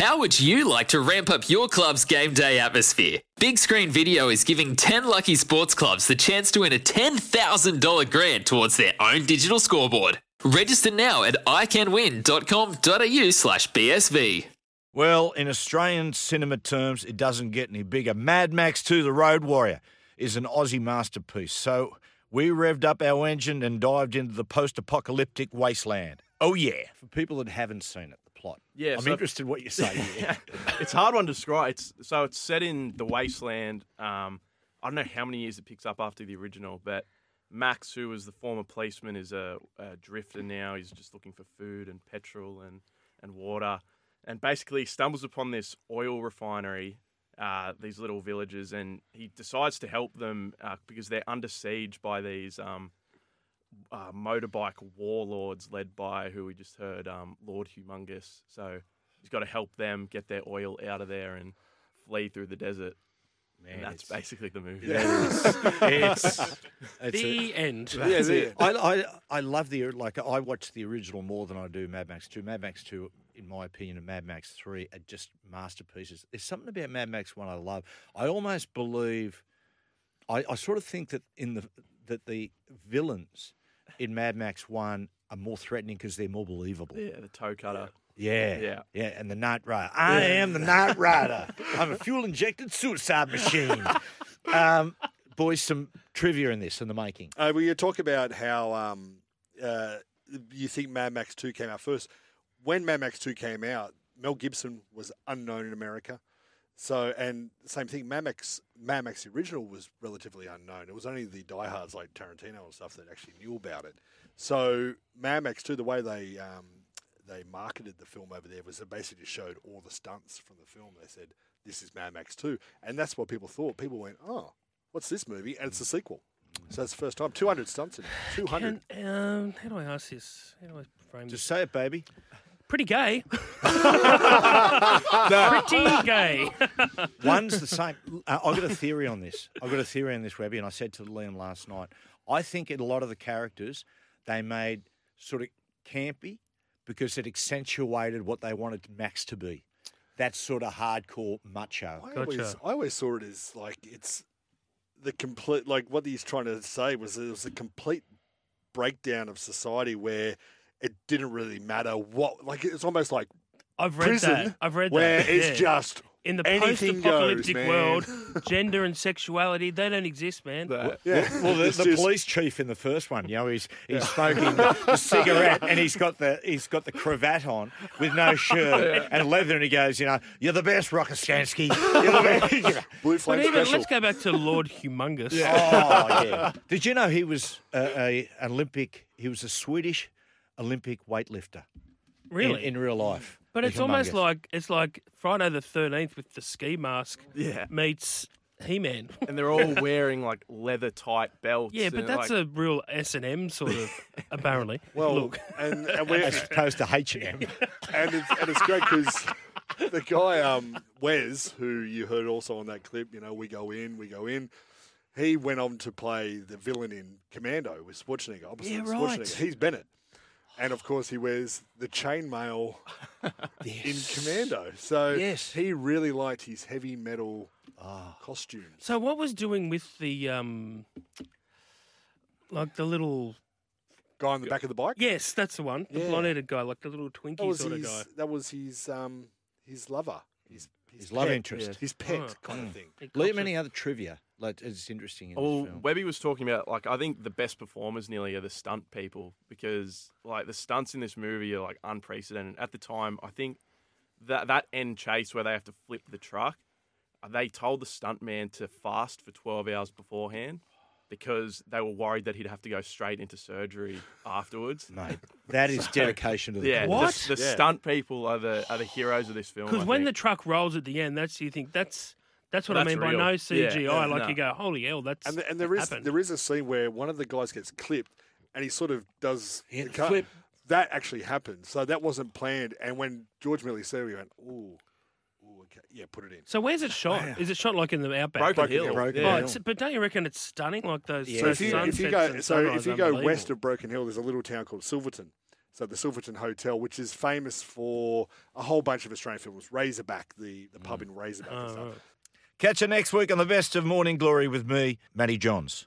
How would you like to ramp up your club's game day atmosphere? Big Screen Video is giving 10 lucky sports clubs the chance to win a $10,000 grant towards their own digital scoreboard. Register now at iCanWin.com.au slash BSV. Well, in Australian cinema terms, it doesn't get any bigger. Mad Max 2 The Road Warrior is an Aussie masterpiece. So we revved up our engine and dived into the post apocalyptic wasteland. Oh, yeah. For people that haven't seen it, the plot. Yeah, I'm so- interested in what you say here. it's hard one to describe. It's so it's set in the wasteland. Um, I don't know how many years it picks up after the original, but Max, who was the former policeman, is a, a drifter now. He's just looking for food and petrol and and water, and basically stumbles upon this oil refinery. Uh, these little villages, and he decides to help them uh, because they're under siege by these um, uh, motorbike warlords led by who we just heard, um, Lord Humungus. So he's got to help them get their oil out of there and flee through the desert. Man, and that's basically the movie. it's, it's The end. Yeah, the- I, I I love the like I watch the original more than I do Mad Max Two. Mad Max Two, in my opinion, and Mad Max Three are just masterpieces. There's something about Mad Max One I love. I almost believe, I, I sort of think that in the that the villains in Mad Max One are more threatening because they're more believable. Yeah, the toe cutter. Yeah, Yeah. yeah, and the Night Rider. I am the Night Rider. I'm a fuel injected suicide machine. Um, boys, some trivia in this in the making. Uh, well, you talk about how um, uh, you think Mad Max 2 came out first. When Mad Max 2 came out, Mel Gibson was unknown in America. So, and same thing, Mad Max, Mad Max the original was relatively unknown. It was only the diehards like Tarantino and stuff that actually knew about it. So, Mad Max 2, the way they um, they marketed the film over there was they basically showed all the stunts from the film. They said, this is Mad Max 2. And that's what people thought. People went, oh, what's this movie? And it's a sequel. So that's the first time. 200 stunts in it. 200. Can, um, how do I ask this? How do I frame Just this? say it, baby. Pretty gay. Pretty gay. One's the same. Uh, I've got a theory on this. I've got a theory on this, Webby, and I said to Liam last night. I think in a lot of the characters they made sort of campy because it accentuated what they wanted Max to be. That sort of hardcore macho. I always, I always saw it as like it's the complete, like what he's trying to say was it was a complete breakdown of society where it didn't really matter what, like it's almost like I've read prison that. I've read where that. Where it's yeah. just in the anything post-apocalyptic goes, world, gender and sexuality they don't exist, man. Well, Yeah, well, the, the just- police chief in the first one, you know, he's he's smoking a cigarette and he's got the he's got the cravat on with no shirt and leather, and he goes, you know, you're the best, Rockatansky. You're the best. You know. Blue But even Special. let's go back to Lord Humungus. Oh yeah. Did you know he was a, a Olympic? He was a Swedish Olympic weightlifter. in- Really? in, real life. But The it's almost like it's like Friday the Thirteenth with the ski mask. Yeah. Meets He Man. and they're all wearing like leather tight belts. Yeah, but that's like, a real S and M sort of. apparently. Well, look. and, and we're as opposed to H and M. and it's, and it's great because the guy um, Wez, who you heard also on that clip, you know, we go in, we go in. He went on to play the villain in Commando with Schwarzenegger. Opposite Yeah, right. Schwarzenegger. He's Bennett, and of course he wears the chainmail in Commando. So Yes. he really liked his heavy metal Ah. costumes. So what was doing with the um, like the little? Guy on the back of the bike. Yes, that's the one. The Yeah. blonde-headed guy, like the little Twinkie sort his. of guy. That was his. Um, his lover. His, His love pet. interest. His pet Oh. kind of hmm. thing. He Liam, cops any other trivia? Like, it's interesting in Well, this film. Webby was talking about like I think the best performers nearly are the stunt people because like the stunts in this movie are like unprecedented. At the time, I think that that end chase where they have to flip the truck, they told the stunt man to fast for twelve hours beforehand because they were worried that he'd have to go straight into surgery afterwards. Mate, that is dedication to the Yeah, cause. the, the Yeah. stunt people are the are the heroes of this film. Because I when the truck rolls at the end, that's you think that's that's what I That's mean by no CGI. yeah, like no. you go, holy hell, that's And, the, and there is happened. there is a scene where one of the guys gets clipped, and he sort of does Yeah, the cut. flip. That actually happened, so that wasn't planned. And when George Miller said, it, we went, "Ooh, ooh, okay, yeah, put it in." So where's it shot? Is it shot like in the outback? Broken Hill. Broken Oh, Hill. it's, but don't you reckon it's stunning? Like those, Yeah, so if you, if you sunsets go, and so if you go west of Broken Hill, there's a little town called Silverton. So the Silverton Hotel, which is famous for a whole bunch of Australian films, Razorback, the, the pub mm. in Razorback. and oh, stuff. Catch you next week on the best of Morning Glory with me, Matty Johns.